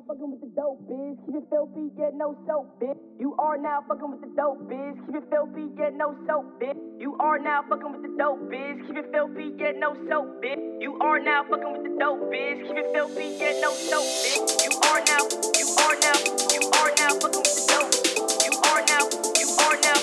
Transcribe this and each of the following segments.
now fucking with the dope, bitch. Keep it filthy, get no soap, bitch. You are now fucking with the dope, bitch. Keep it filthy, get no soap, bitch. You are now fucking with the dope, bitch. Keep it filthy, get no soap, bitch. You are now fucking with the dope, bitch. Keep it filthy, get no soap, bitch. You are now, you are now, you are now fucking with the dope. You are now, you are now.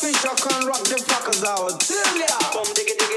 fish, I can rock the fuckers out. Tell ya! Boom, diggity.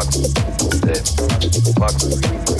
Max, de Max.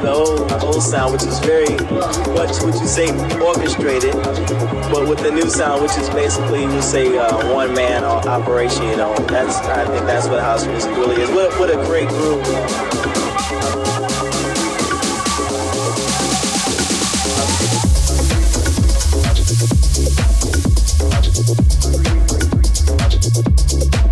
the old old sound, which is very much would you say orchestrated, but with the new sound, which is basically you say uh, one man operation. You know, that's I think that's what house music really is. What what a great group. Thank